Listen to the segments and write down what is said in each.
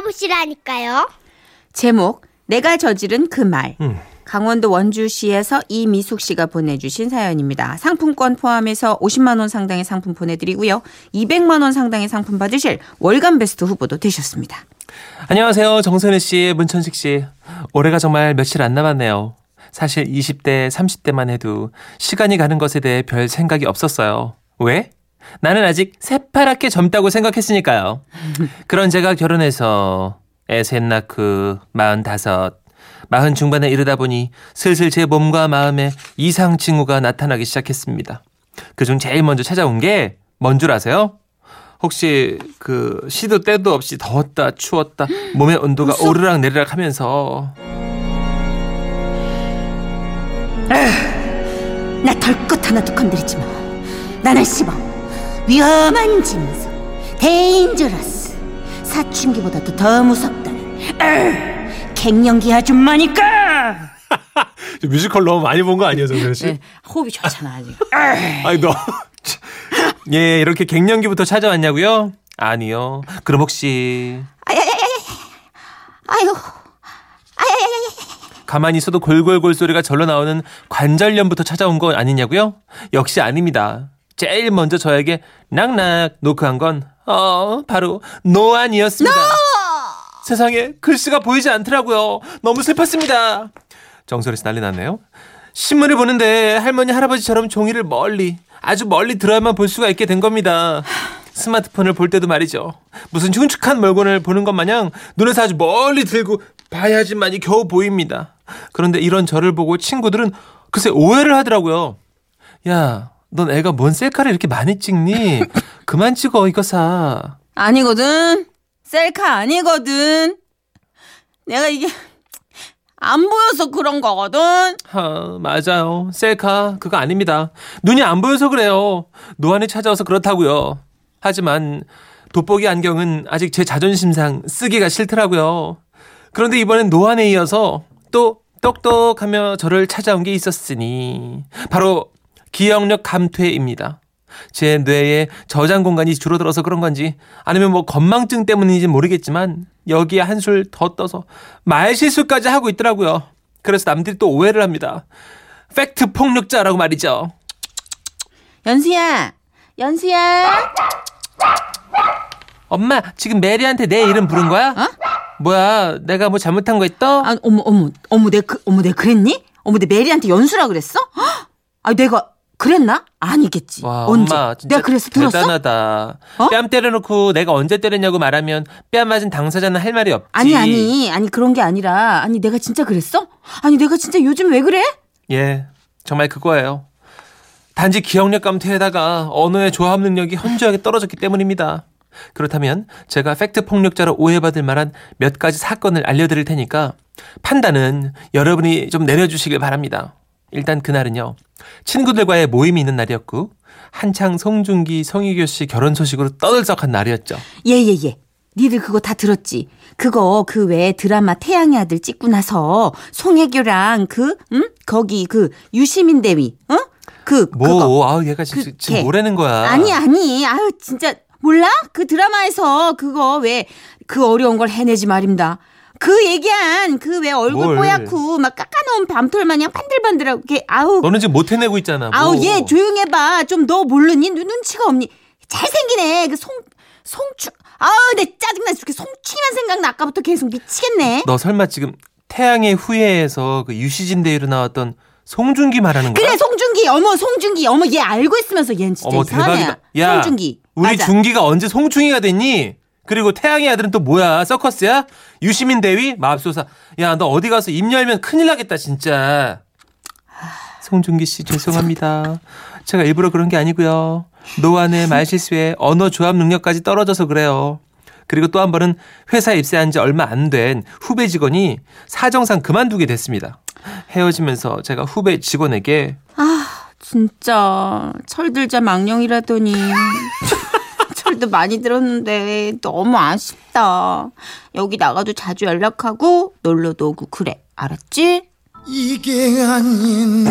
들어보시라니까요. 제목 내가 저지른 그 말. 음. 강원도 원주시에서 이미숙 씨가 보내주신 사연입니다. 상품권 포함해서 50만 원 상당의 상품 보내드리고요. 200만 원 상당의 상품 받으실 월간 베스트 후보도 되셨습니다. 안녕하세요. 정선혜 씨, 문천식 씨. 올해가 정말 며칠 안 남았네요. 사실 20대, 30대만 해도 시간이 가는 것에 대해 별 생각이 없었어요. 왜? 나는 아직 새파랗게 젊다고 생각했으니까요. 그런 제가 결혼해서 애 셋 낳고 마흔다섯, 마흔 중반에 이르다 보니 슬슬 제 몸과 마음에 이상 징후가 나타나기 시작했습니다. 그중 제일 먼저 찾아온 게 뭔 줄 아세요? 혹시 그 시도 때도 없이 더웠다 추웠다 몸의 온도가 오르락 내리락 하면서 나 털끝 하나도 건드리지 마. 나는 씹어. 위험한 짐승. Dangerous. 사춘기보다도 더 무섭다는. 을, 갱년기 아줌마니까. 뮤지컬 너무 많이 본 거 아니에요, 정선 씨? 네, 호흡이 좋잖아 아주. 아니 너 예, 이렇게 갱년기부터 찾아왔냐고요? 아니요. 그럼 혹시 아유. 가만히 있어도 골골골 소리가 절로 나오는 관절염부터 찾아온 거 아니냐고요? 역시 아닙니다. 제일 먼저 저에게 낙낙 노크한 건 어, 바로 노안이었습니다. 세상에 글씨가 보이지 않더라고요. 너무 슬펐습니다. 정설에서 난리 났네요. 신문을 보는데 할머니 할아버지처럼 종이를 멀리 아주 멀리 들어야만 볼 수가 있게 된 겁니다. 스마트폰을 볼 때도 말이죠. 무슨 흉측한 물건을 보는 것 마냥 눈에서 아주 멀리 들고 봐야지만이 겨우 보입니다. 그런데 이런 저를 보고 친구들은 글쎄 오해를 하더라고요. 야, 넌 애가 뭔 셀카를 이렇게 많이 찍니? 그만 찍어 이거 사. 아니거든. 셀카 아니거든. 내가 이게 안 보여서 그런 거거든. 하, 맞아요. 셀카 그거 아닙니다. 눈이 안 보여서 그래요. 노안이 찾아와서 그렇다고요. 하지만 돋보기 안경은 아직 제 자존심상 쓰기가 싫더라고요. 그런데 이번엔 노안에 이어서 또 똑똑하며 저를 찾아온 게 있었으니 바로 기억력 감퇴입니다. 제 뇌에 저장 공간이 줄어들어서 그런 건지 아니면 뭐 건망증 때문인지 모르겠지만 여기에 한술 더 떠서 말 실수까지 하고 있더라고요. 그래서 남들이 또 오해를 합니다. 팩트 폭력자라고 말이죠. 연수야. 연수야. 엄마 지금 메리한테 내 이름 부른 거야? 어? 뭐야 내가 뭐 잘못한 거 있어? 아, 어머, 어머, 어머, 내, 그, 어머, 내 그랬니? 어머, 내 메리한테 연수라 그랬어? 헉! 아, 내가 그랬나? 아니겠지. 와 언제? 엄마 내가 그래서 들었어? 대단하다. 어? 뺨 때려놓고 내가 언제 때렸냐고 말하면 뺨 맞은 당사자는 할 말이 없지. 아니, 아니, 아니, 그런 게 아니라, 아니, 내가 진짜 그랬어? 아니, 내가 진짜 요즘 왜 그래? 예, 정말 그거예요. 단지 기억력 감퇴에다가 언어의 조합 능력이 현저하게 떨어졌기 때문입니다. 그렇다면 제가 팩트 폭력자로 오해받을 만한 몇 가지 사건을 알려드릴 테니까 판단은 여러분이 좀 내려주시길 바랍니다. 일단 그날은요. 친구들과의 모임이 있는 날이었고 한창 송중기 성희교 씨 결혼 소식으로 떠들썩한 날이었죠. 예, 예, 예. 니들 그거 다 들었지? 그거 그 외 드라마 태양의 아들 찍고 나서 송혜교랑 그, 응? 거기 그 유시민 대위, 어? 그, 뭐, 그거. 아 얘가 지금, 그 지금 걔. 뭐라는 거야? 아니, 아니. 아유, 진짜. 몰라? 그 드라마에서 그거 왜 그 어려운 걸 해내지 말입니다. 그 얘기한 그 왜 얼굴 뭘. 뽀얗고 막 깎아놓은 밤톨 마냥 반들반들하고 걔 아우 너는 지금 못 해내고 있잖아. 아우 뭐. 얘 조용해봐 좀 너 모르니 눈, 눈치가 없니 잘생기네 그 송 송충 아우 내 짜증나 죽게 송충이만 생각나 아까부터 계속 미치겠네 너 설마 지금 태양의 후예에서 그 유시진 대회로 나왔던 송중기 말하는 거야? 그래 송중기 어머 송중기 어머 얘 알고 있으면서 얘는 진짜 어머 이상하네 대박이다. 야, 송중기 우리 맞아. 중기가 언제 송충이가 됐니? 그리고 태양의 아들은 또 뭐야? 서커스야? 유시민 대위? 맙소사. 야, 너 어디 가서 입 열면 큰일 나겠다, 진짜. 송중기 씨 죄송합니다. 제가 일부러 그런 게 아니고요. 노안의 말실수에 언어 조합 능력까지 떨어져서 그래요. 그리고 또 한 번은 회사 입사한 지 얼마 안 된 후배 직원이 사정상 그만두게 됐습니다. 헤어지면서 제가 후배 직원에게 아 진짜 철들자 망령이라더니 철도 많이 들었는데 너무 아쉽다. 여기 나가도 자주 연락하고 놀러도 오고 그래. 알았지? 이게 아닌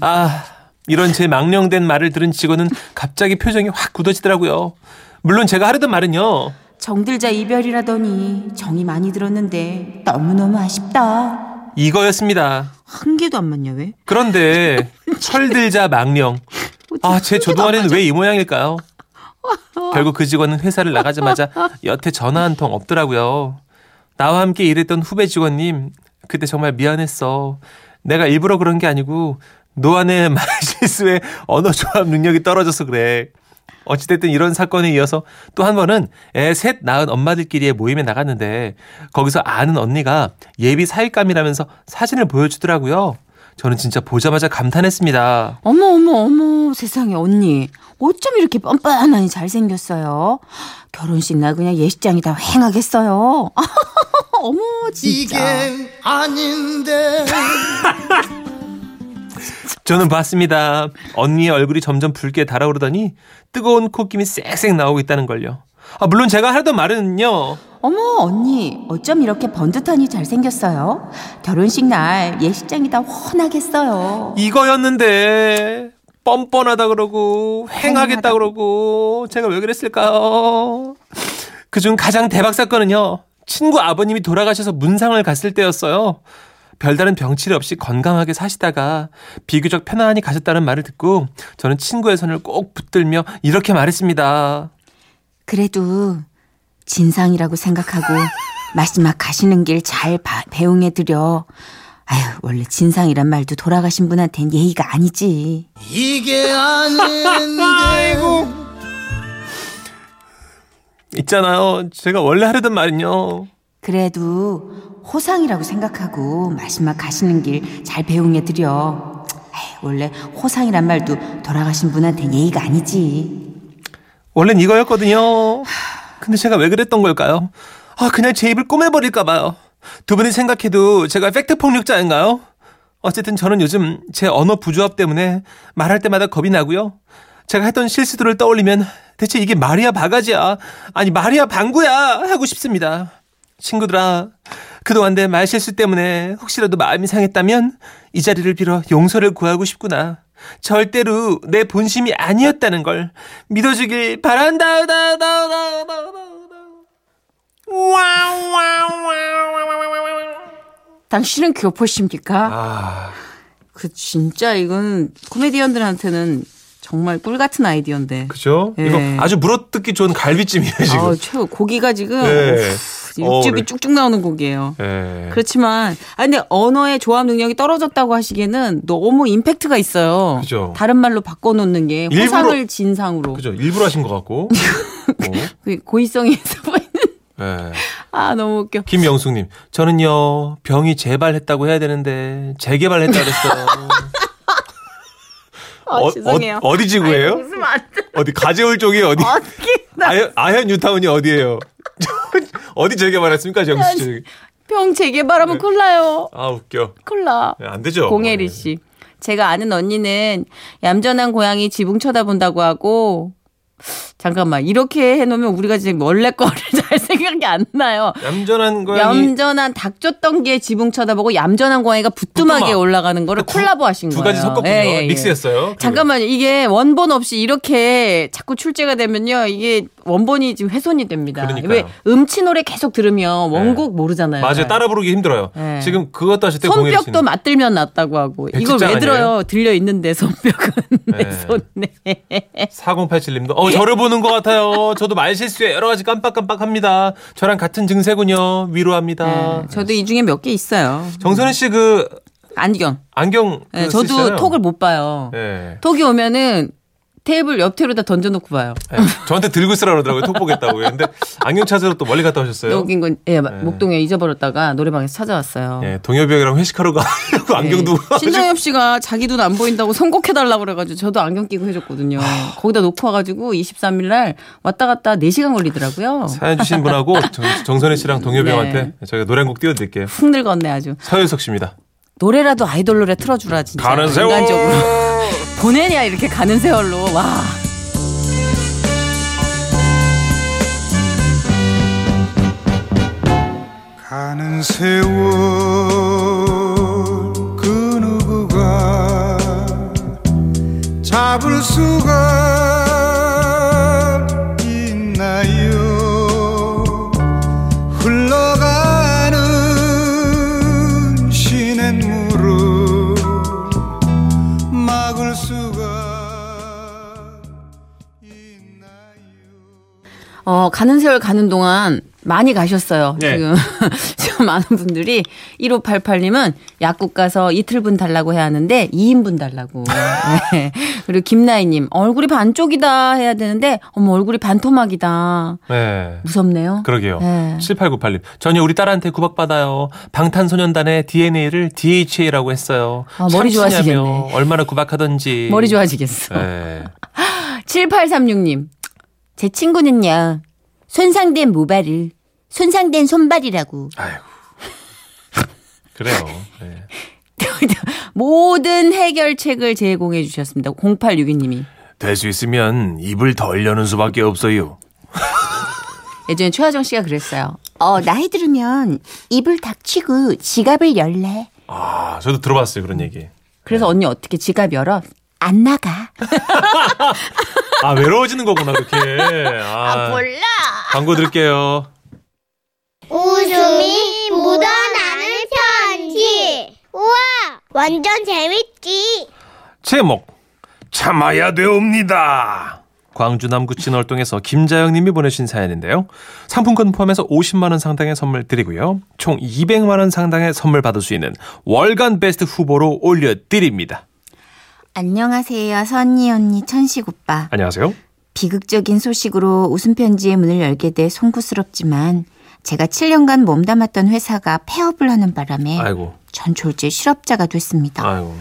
아, 이런 제 망령된 말을 들은 직원은 갑자기 표정이 확 굳어지더라고요. 물론 제가 하려던 말은요. 정들자 이별이라더니 정이 많이 들었는데 너무너무 아쉽다. 이거였습니다. 한 개도 안 맞냐 왜? 그런데 철들자 망령. 아, 제 조동아리는 왜 이 모양일까요? 결국 그 직원은 회사를 나가자마자 여태 전화 한 통 없더라고요. 나와 함께 일했던 후배 직원님, 그때 정말 미안했어. 내가 일부러 그런 게 아니고 노안의 말 실수에 언어 조합 능력이 떨어져서 그래. 어찌됐든 이런 사건에 이어서 또 한 번은 애 셋 낳은 엄마들끼리의 모임에 나갔는데 거기서 아는 언니가 예비 사익감이라면서 사진을 보여주더라고요. 저는 진짜 보자마자 감탄했습니다. 어머 어머 어머 세상에 언니 어쩜 이렇게 뻔뻔하니 잘생겼어요. 결혼식 날 그냥 예식장이 다 휑하겠어요. 어머 진짜. 이게 아닌데 저는 봤습니다. 언니의 얼굴이 점점 붉게 달아오르더니 뜨거운 콧김이 쌩쌩 나오고 있다는 걸요. 아, 물론 제가 하던 말은요. 어머 언니 어쩜 이렇게 번듯하니 잘생겼어요. 결혼식 날 예식장이 다 훤하겠어요. 이거였는데 뻔뻔하다 그러고 횡하겠다. 그러고 제가 왜 그랬을까요? 그중 가장 대박 사건은요. 친구 아버님이 돌아가셔서 문상을 갔을 때였어요. 별다른 병치레 없이 건강하게 사시다가 비교적 편안히 가셨다는 말을 듣고 저는 친구의 손을 꼭 붙들며 이렇게 말했습니다. 그래도 진상이라고 생각하고 마지막 가시는 길 잘 배웅해 드려. 아유 원래 진상이란 말도 돌아가신 분한텐 예의가 아니지. 이게 아닌데 있잖아요. 제가 원래 하려던 말은요. 그래도 호상이라고 생각하고 마지막 가시는 길 잘 배웅해 드려. 아유, 원래 호상이란 말도 돌아가신 분한테 예의가 아니지. 원래는 이거였거든요. 근데 제가 왜 그랬던 걸까요? 아, 그냥 제 입을 꼬매버릴까봐요. 두 분이 생각해도 제가 팩트 폭력자인가요? 어쨌든 저는 요즘 제 언어 부조합 때문에 말할 때마다 겁이 나고요. 제가 했던 실수들을 떠올리면 대체 이게 마리아 바가지야? 아니, 마리아 방구야! 하고 싶습니다. 친구들아, 그동안 내 말실수 때문에 혹시라도 마음이 상했다면 이 자리를 빌어 용서를 구하고 싶구나. 절대로 내 본심이 아니었다는 걸 믿어주길 바란다. 다, 다, 다, 다, 다, 당신은 교포십니까? 아, 그 진짜 이건 코미디언들한테는 정말 꿀 같은 아이디어인데. 그죠? 예. 이거 아주 물어뜯기 좋은 갈비찜이에요, 지금. 아우 최고 고기가 지금 네. 우프, 육즙이 어, 쭉쭉 나오는 고기예요. 예. 그렇지만 아 근데 언어의 조합 능력이 떨어졌다고 하시기에는 너무 임팩트가 있어요. 그죠. 다른 말로 바꿔놓는 게 일부러- 호상을 진상으로 그죠? 일부러 하신 것 같고. 어, 그 고의성이 있어 보이는. 예. 아 너무 웃겨. 김영숙님, 저는요, 병이 재발했다고 해야 되는데, 재개발했다 그랬어요. 아, 죄송해요. 어, 디 지구예요? 돼. 어디 가재울 쪽이 어디? 아현, 아현 뉴타운이 어디예요? 어디 재개발했습니까, 정수 씨? 병 재개발하면 네. 콜 나요. 아 웃겨. 콜 나. 네, 안 되죠. 공혜리 씨. 제가 아는 언니는 얌전한 고양이 지붕 쳐다본다고 하고 잠깐만 이렇게 해놓으면 우리가 지금 원래 거를 잘 생각이 안 나요. 얌전한 고양이 얌전한 닭 쫓던 게 지붕 쳐다보고 얌전한 고양이가 부뚜막에 부뚜막. 올라가는 거를 두- 콜라보 하신 두 거예요. 가지 섞었군요. 예, 예, 예. 믹스했어요. 잠깐만요. 이게 원본 없이 이렇게 자꾸 출제가 되면요. 이게 원본이 지금 훼손이 됩니다. 그러니까요. 왜 음치 노래 계속 들으면 원곡 모르잖아요. 맞아요. 따라 부르기 힘들어요. 네. 지금 그것도 하실 때 손뼉도 맞들면 낫다고 하고 이걸 백지장 왜? 들어요? 들려 있는데 손뼉은 내 네. 손에. 4087님도 어 저를 보는 것 같아요. 저도 말 실수에 여러 가지 깜빡깜빡합니다. 저랑 같은 증세군요. 위로합니다. 네, 저도 이 중에 몇 개 있어요. 정선혜 씨 그 안경. 안경 네, 그 저도. 톡을 못 봐요. 네. 톡이 오면은 테이블 옆태로다 던져놓고 봐요. 네. 저한테 들고 쓰라 그러더라고요. 톡 보겠다고. 근데 안경 찾으러 또 멀리 갔다 오셨어요. 너무 웃긴 건, 예, 네. 목동에 잊어버렸다가 노래방에서 찾아왔어요. 예, 동엽이 형이랑 회식하러 가고 안경도 네. 신동엽 씨가 자기 눈 안 보인다고 선곡해달라고 그래가지고 저도 안경 끼고 해줬거든요. 거기다 놓고 와가지고 23일 날 왔다 갔다 4시간 걸리더라고요. 사연 주신 분하고 정, 정선혜 씨랑 동엽이 네. 형한테 저희가 노래 한 곡 띄워드릴게요. 훅 늙었네 아주. 서효석 씨입니다. 노래라도 아이돌 노래 틀어주라 진짜. 가는 세월. 인간적으로. 보내냐 이렇게 가는 세월로. 와. 가는 세월 그 누구가 잡을 수가 어, 가는 세월 가는 동안 많이 가셨어요. 네. 지금. 지금 많은 분들이 1588님은 약국 가서 이틀분 달라고 해야 하는데 2인분 달라고. 네. 그리고 김나희님 얼굴이 반쪽이다 해야 되는데 어머 얼굴이 반토막이다. 네. 무섭네요. 그러게요. 네. 7898님. 전혀 우리 딸한테 구박받아요. 방탄소년단의 DNA를 DHA라고 했어요. 아, 머리 좋아하시겠네. 얼마나 구박하던지. 머리 좋아지겠어. 네. 7836님. 제 친구는요. 손상된 모발을 손상된 손발이라고. 아이고. 그래요. 네. 모든 해결책을 제공해 주셨습니다. 0862님이. 될 수 있으면 입을 덜 여는 수밖에 없어요. 예전에 최하정 씨가 그랬어요. 어, 나이 들으면 입을 닥치고 지갑을 열래. 아, 저도 들어봤어요. 그런 얘기. 그래서 언니 어떻게 지갑 열어? 안 나가. 아, 외로워지는 거구나, 그렇게. 아, 몰라. 광고 드릴게요. 웃음이 묻어나는 편지. 우와, 완전 재밌지. 제목 참아야 되옵니다. 광주 남구 진월동에서 김자영 님이 보내신 사연인데요. 상품권 포함해서 50만 원 상당의 선물 드리고요. 총 200만 원 상당의 선물 받을 수 있는 월간 베스트 후보로 올려 드립니다. 안녕하세요. 선희 언니, 천식 오빠. 안녕하세요. 비극적인 소식으로 웃음편지의 문을 열게 돼 송구스럽지만 제가 7년간 몸담았던 회사가 폐업을 하는 바람에 아이고. 전 졸지 실업자가 됐습니다. 아이고.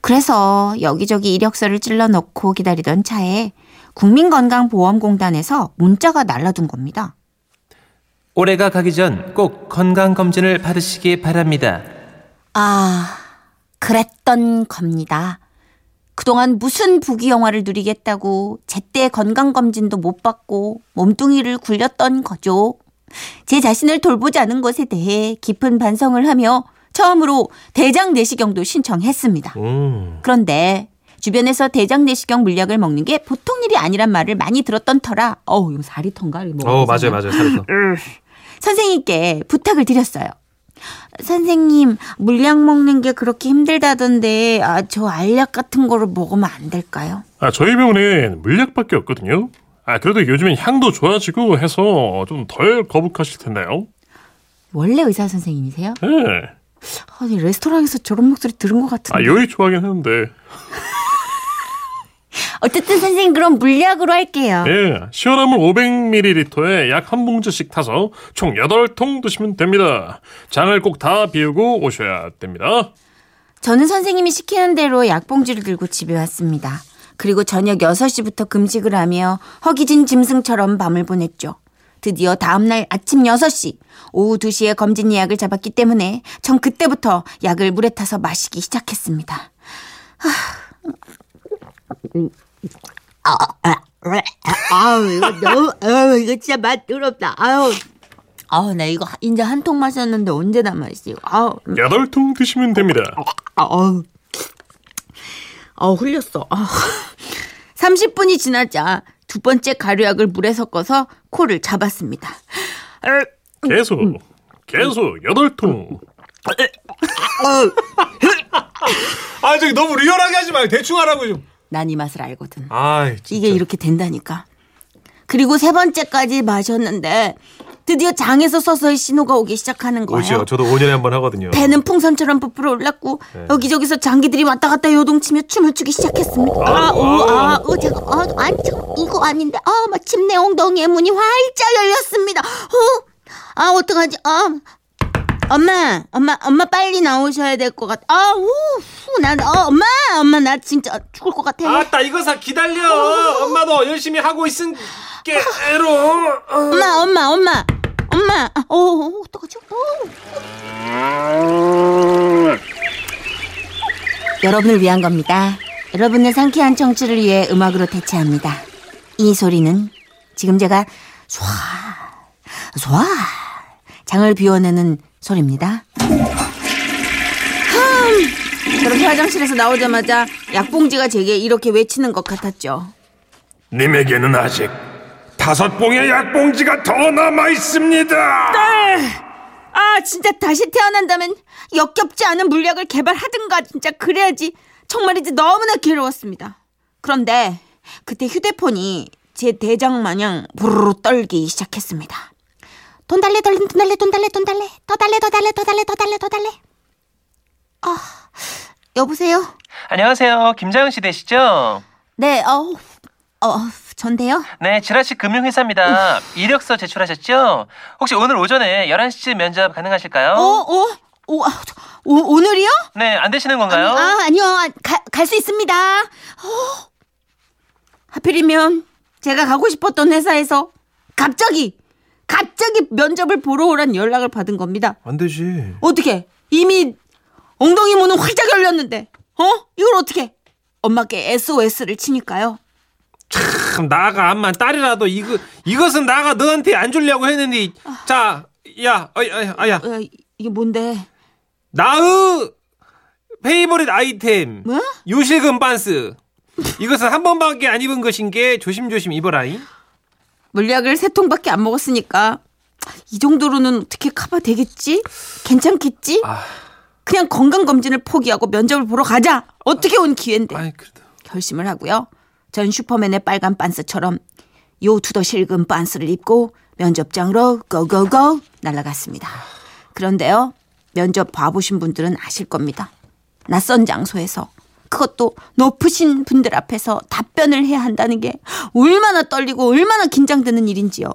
그래서 여기저기 이력서를 찔러 넣고 기다리던 차에 국민건강보험공단에서 문자가 날라든 겁니다. 올해가 가기 전 꼭 건강 검진을 받으시기 바랍니다. 아, 그랬던 겁니다. 그동안 무슨 부귀영화를 누리겠다고 제때 건강검진도 못 받고 몸뚱이를 굴렸던 거죠. 제 자신을 돌보지 않은 것에 대해 깊은 반성을 하며 처음으로 대장 내시경도 신청했습니다. 음. 그런데 주변에서 대장 내시경 물약을 먹는 게 보통 일이 아니란 말을 많이 들었던 터라 어우 이거 사리턴가 어. 맞아요, 맞아요. 살에서. 선생님께 부탁을 드렸어요. 선생님, 물약 먹는 게 그렇게 힘들다던데, 아, 저 알약 같은 거를 먹으면 안 될까요? 아, 저희 병원엔 물약밖에 없거든요. 아, 그래도 요즘엔 향도 좋아지고 해서 좀 덜 거북하실 텐데요. 원래 의사 선생님이세요? 예. 아니, 레스토랑에서 저런 목소리 들은 것 같은데. 아, 요리 좋아하긴 하는데. 어쨌든 선생님, 그럼 물약으로 할게요. 예. 시원한 물 500ml에 약 한 봉지씩 타서 총 8통 드시면 됩니다. 장을 꼭 다 비우고 오셔야 됩니다. 저는 선생님이 시키는 대로 약봉지를 들고 집에 왔습니다. 그리고 저녁 6시부터 금식을 하며 허기진 짐승처럼 밤을 보냈죠. 드디어 다음날 아침 6시, 오후 2시에 검진 예약을 잡았기 때문에 전 그때부터 약을 물에 타서 마시기 시작했습니다. 아 우, 이거 너무, 아우, 이거 진짜 맛 더럽다. 아우. 아우, 나 이거 이제 한 통 마셨는데 언제 다 마시고. 아우. 8통 드시면 됩니다. 어우. 어 흘렸어. 아. 30분이 지나자 두 번째 가루약을 물에 섞어서 코를 잡았습니다. 계속, 계속 8통. 아, 저기 너무 리얼하게 하지 말고 대충 하라고 좀. 난 이 맛을 알거든. 아이, 이게 이렇게 된다니까. 그리고 세 번째까지 마셨는데 드디어 장에서 서서히 신호가 오기 시작하는 거예요. 오시요. 저도 5년에 한 번 하거든요. 배는 풍선처럼 부풀어 올랐고 네. 여기저기서 장기들이 왔다 갔다 요동치며 춤을 추기 시작했습니다. 아, 오, 아, 어, 제가, 아, 아니, 저, 이거 아닌데, 아, 마침 내 엉덩이의 문이 활짝 열렸습니다. 어, 아, 어떡하지? 아, 엄마, 엄마, 엄마 빨리 나오셔야 될 것 같아. 아, 우, 후, 나, 어, 엄마, 엄마, 나 진짜 죽을 것 같아. 아따, 이거 사 기다려. 엄마도 열심히 하고 있은 게로. 엄마, 엄마, 엄마, 엄마, 아, 어, 어, 어떡하지? 어. 여러분을 위한 겁니다. 여러분의 상쾌한 청취를 위해 음악으로 대체합니다. 이 소리는 지금 제가 쏴, 쏴 장을 비워내는 소리입니다. 흠, 그렇게 화장실에서 나오자마자 약봉지가 제게 이렇게 외치는 것 같았죠. 님에게는 아직 다섯 봉의 약봉지가 더 남아 있습니다. 아 진짜 다시 태어난다면 역겹지 않은 물약을 개발하든가 진짜 그래야지 정말이지 너무나 괴로웠습니다. 그런데 그때 휴대폰이 제 대장 마냥 부르르 떨기 시작했습니다. 돈 달래 돈 달래 돈 달래 돈 달래 더 달래 더 달래 더 달래 더 달래 더 달래. 아 여보세요. 안녕하세요. 김자영 씨 되시죠? 네, 어, 어, 전데요. 네, 지라시 금융회사입니다. 이력서 제출하셨죠? 혹시 오늘 오전에 11시쯤 면접 가능하실까요? 어, 어, 오, 아, 저, 오, 오늘이요? 네, 안 되시는 건가요? 아, 아니요, 갈 수 있습니다. 어, 하필이면 제가 가고 싶었던 회사에서 갑자기, 갑자기 면접을 보러 오란 연락을 받은 겁니다. 안 되지. 어떻게? 이미 엉덩이 문은 활짝 열렸는데, 어? 이걸 어떻게? 엄마께 SOS를 치니까요. 참 나가 암만 딸이라도 이거 이것은 나가 너한테 안 주려고 했는데 자, 야, 어, 야, 아, 야, 어, 이게 뭔데? 나의 페이보릿 아이템 뭐? 요실금 반스. 이것은 한 번밖에 안 입은 것인 게 조심조심 입어라잉. 물약을 세 통밖에 안 먹었으니까 이 정도로는 어떻게 커버 되겠지? 괜찮겠지? 아. 그냥 건강 검진을 포기하고 면접을 보러 가자. 어떻게 온 기회인데 아이 결심을 하고요. 전 슈퍼맨의 빨간 빤스처럼 요 to the 실금 빤스를 입고 면접장으로 go go go 날아갔습니다. 그런데요. 면접 봐보신 분들은 아실 겁니다. 낯선 장소에서 그것도 높으신 분들 앞에서 답변을 해야 한다는 게 얼마나 떨리고 얼마나 긴장되는 일인지요.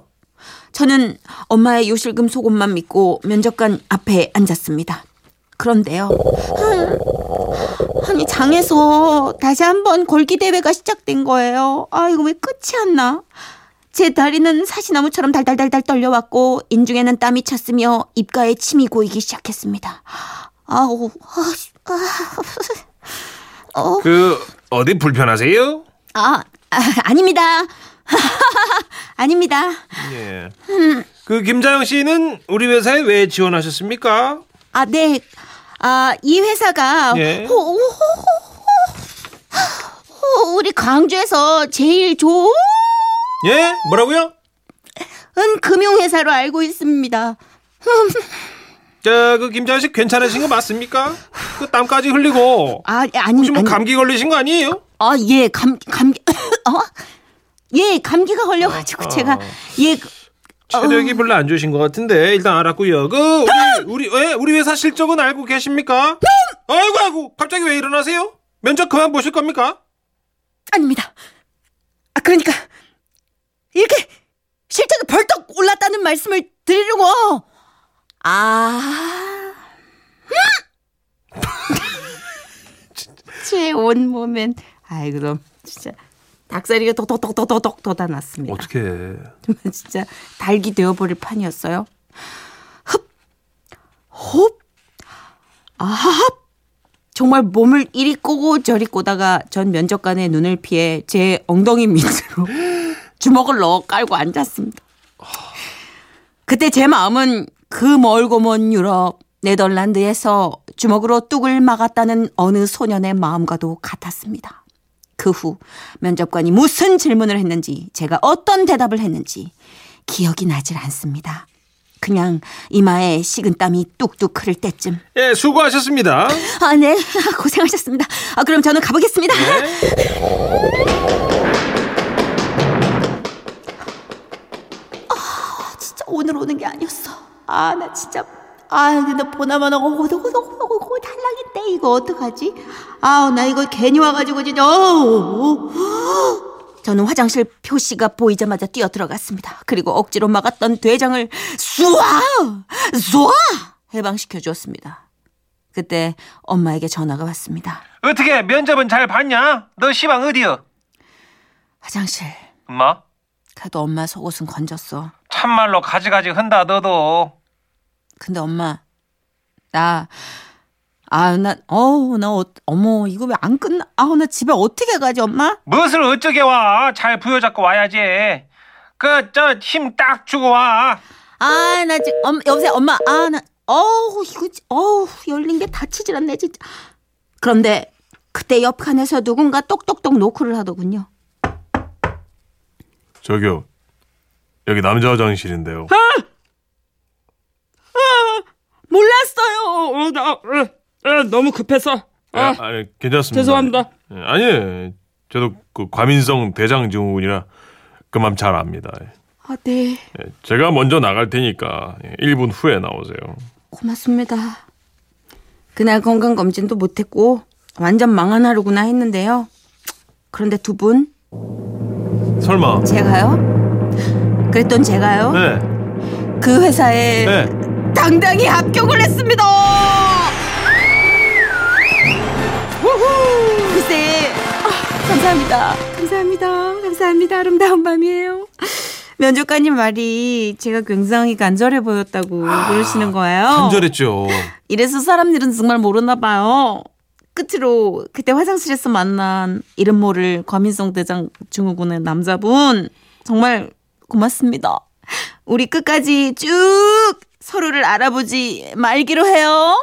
저는 엄마의 요실금 속옷만 믿고 면접관 앞에 앉았습니다. 그런데요. 아니 장에서 다시 한번 걸기 대회가 시작된 거예요. 아 이거 왜 끝이 안 나? 제 다리는 사시나무처럼 달달달달 떨려왔고 인중에는 땀이 찼으며 입가에 침이 고이기 시작했습니다. 아우 아, 아, 어, 그 어디 불편하세요? 아, 아 아닙니다. 아닙니다. 예. 그 김자영 씨는 우리 회사에 왜 지원하셨습니까? 아, 네. 아, 이 회사가 예. 호, 호, 호, 우리 광주에서 제일 좋은 예? 뭐라고요? 금융회사로 알고 있습니다. 저그 김자영 씨 괜찮으신 거 맞습니까? 그 땀까지 흘리고 아, 아니, 혹시 뭐 아니. 감기 걸리신 거 아니에요? 아, 예, 감, 감기, 어? 예, 감기가 걸려가지고 제가, 예, 그- 체력이 별로 안 좋으신 것 같은데 일단 알았고요. 그 우리 우리 예? 우리 회사 실적은 알고 계십니까? 아이고 아이고 갑자기 왜 일어나세요? 면접 그만 보실 겁니까? 아닙니다. 아, 그러니까, 이렇게 실적이 벌떡 올랐다는 말씀을 드리려고, 아, 제 온몸엔, 아이, 그럼, 진짜, 닭다리가 똑똑똑똑똑 돋아났습니다. 어떻게? 정말 진짜 닭이 되어버릴 판이었어요. 흡, 홉, 아합. 정말 몸을 이리 꼬고 저리 꼬다가 전 면접관의 눈을 피해 제 엉덩이 밑으로 주먹을 넣어 깔고 앉았습니다. 그때 제 마음은 그 멀고 먼 유럽 네덜란드에서 주먹으로 뚝을 막았다는 어느 소년의 마음과도 같았습니다. 그 후 면접관이 무슨 질문을 했는지 제가 어떤 대답을 했는지 기억이 나질 않습니다. 그냥 이마에 식은 땀이 뚝뚝 흐를 때쯤 예 수고하셨습니다. 아, 네. 고생하셨습니다. 아, 그럼 저는 가보겠습니다. 아, 진짜 오늘 오는 게 아니었어. 아, 나 진짜. 아, 근데 보나마나 오고고고고고 탈락인데 이거 어떡하지? 아, 나 이거 괜히 와가지고 진짜. 어우. 저는 화장실 표시가 보이자마자 뛰어 들어갔습니다. 그리고 억지로 막았던 돼장을 쏘아! 쏘아! 해방시켜 주었습니다. 그때 엄마에게 전화가 왔습니다. 어떻게 면접은 잘 봤냐? 너 시방 어디여? 화장실. 엄마 그래도 엄마 속옷은 건졌어. 참말로 가지가지 흔다 너도. 근데 엄마, 나, 아, 나, 어우, 나, 어, 어머, 이거 왜 안 끝나? 아우, 나 집에 어떻게 가지, 엄마? 무엇을 어쩌게 와? 잘 부여잡고 와야지. 그 저 힘 딱 주고 와. 아, 나 지금, 엄, 여보세요, 엄마, 아, 나, 어우, 이거, 지- 어우, 열린 게 다치질 않네, 진짜. 그런데, 그때 옆 칸에서 누군가 똑똑똑 노크를 하더군요. 저기요. 여기 남자 화장실인데요. 몰랐어요! 어, 나, 어, 어, 너무 급해서. 아, 아, 니 괜찮습니다. 죄송합니다. 예, 아니에요. 저도 그 과민성 대장 증후군이라 그만 잘 압니다. 아, 네. 예, 제가 먼저 나갈 테니까 1분 후에 나오세요. 고맙습니다. 그날 건강 검진도 못했고 완전 망한 하루구나 했는데요. 그런데 두 분, 설마. 제가요? 그랬던 제가요? 네. 그 회사에 네. 당당히 합격을 했습니다. 글쎄, 아, 감사합니다. 감사합니다. 감사합니다. 아름다운 밤이에요. 면접관님 말이 제가 굉장히 간절해 보였다고 그러시는 거예요. 간절했죠. 이래서 사람들은 정말 모르나 봐요. 끝으로 그때 화장실에서 만난 이름 모를 과민성 대장 증후군의 남자분 정말 고맙습니다. 우리 끝까지 쭉 서로를 알아보지 말기로 해요.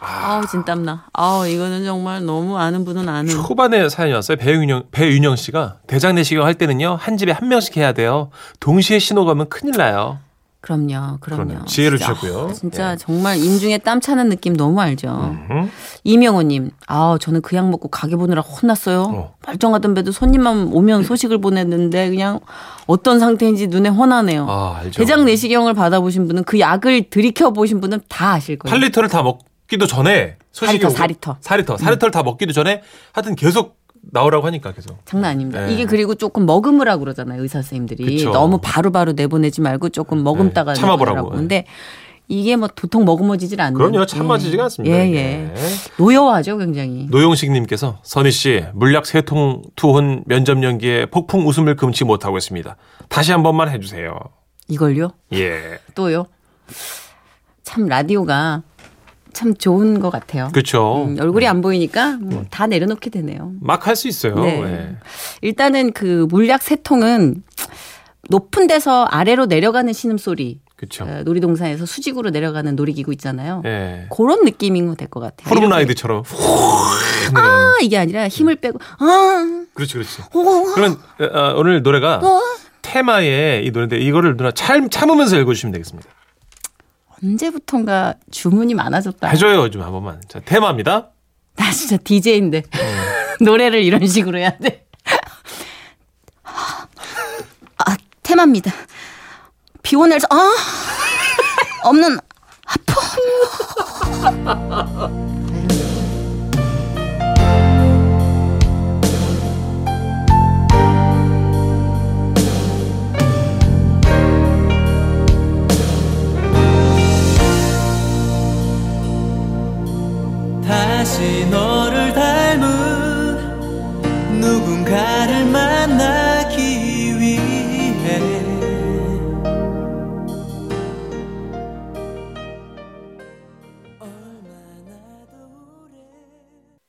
아우 진땀나. 아우 이거는 정말 너무 아는 분은 아는. 초반에 사연이 왔어요. 배윤영, 배윤영 씨가 대장 내시경 할 때는요, 한 집에 한 명씩 해야 돼요. 동시에 신호 가면 큰일 나요. 그럼요, 그럼요. 그러네요. 지혜를 진짜, 주셨고요. 아, 진짜 예. 정말 임중에 땀 차는 느낌 너무 알죠. 음. 이명호님, 아 저는 그 약 먹고 가게 보느라 혼났어요. 어. 멀쩡하던 배도 손님만 오면 소식을 보냈는데 그냥 어떤 상태인지 눈에 훤하네요. 아, 알죠. 대장 내시경을 받아보신 분은 그 약을 들이켜 보신 분은 다 아실 거예요. 8리터를 다 먹기도 전에 소식이 4리터, 오고- 4리터. 4리터. 4리터를 다 먹기도 전에 하여튼 계속 나오라고 하니까 계속. 장난 아닙니다. 네. 이게 그리고 조금 머금으라고 그러잖아요. 의사 선생님들이 그쵸. 너무 바로바로 내보내지 말고 조금 머금다가 네, 참아보라고. 근데 이게 뭐 도통 머금어지질 않는. 그럼요. 참아지지가 예. 않습니다. 예. 예. 노여워하죠, 굉장히. 노용식님께서 선희 씨 물약 세 통 투혼 면접 연기에 폭풍 웃음을 금치 못하고 있습니다. 다시 한 번만 해주세요. 이걸요? 예, 또요? 참 라디오가 참 좋은 것 같아요. 그렇죠. 음, 얼굴이 안 보이니까 뭐 다 내려놓게 되네요. 막 할 수 있어요. 네. 예. 일단은 그 물약 세 통은 높은 데서 아래로 내려가는 신음소리. 그렇죠. 어, 놀이동산에서 수직으로 내려가는 놀이기구 있잖아요. 예. 그런 느낌인 될 것 같아요. 이렇게 라이드처럼. 아, 이게 아니라 힘을 빼고 아, 그렇지, 그렇지. 어, 그러면 어, 오늘 노래가 어. 테마의 이 노래인데 이거를 누나 참 참으면서 읽어주시면 되겠습니다. 언제부턴가 주문이 많아졌다. 해줘요 좀한 번만. 자 테마입니다. 나 진짜 DJ인데 어. 노래를 이런 식으로 해야 돼. 아 테마입니다. 피곤해서 아 없는 아픔. 다시 너를 닮은 누군가를 만나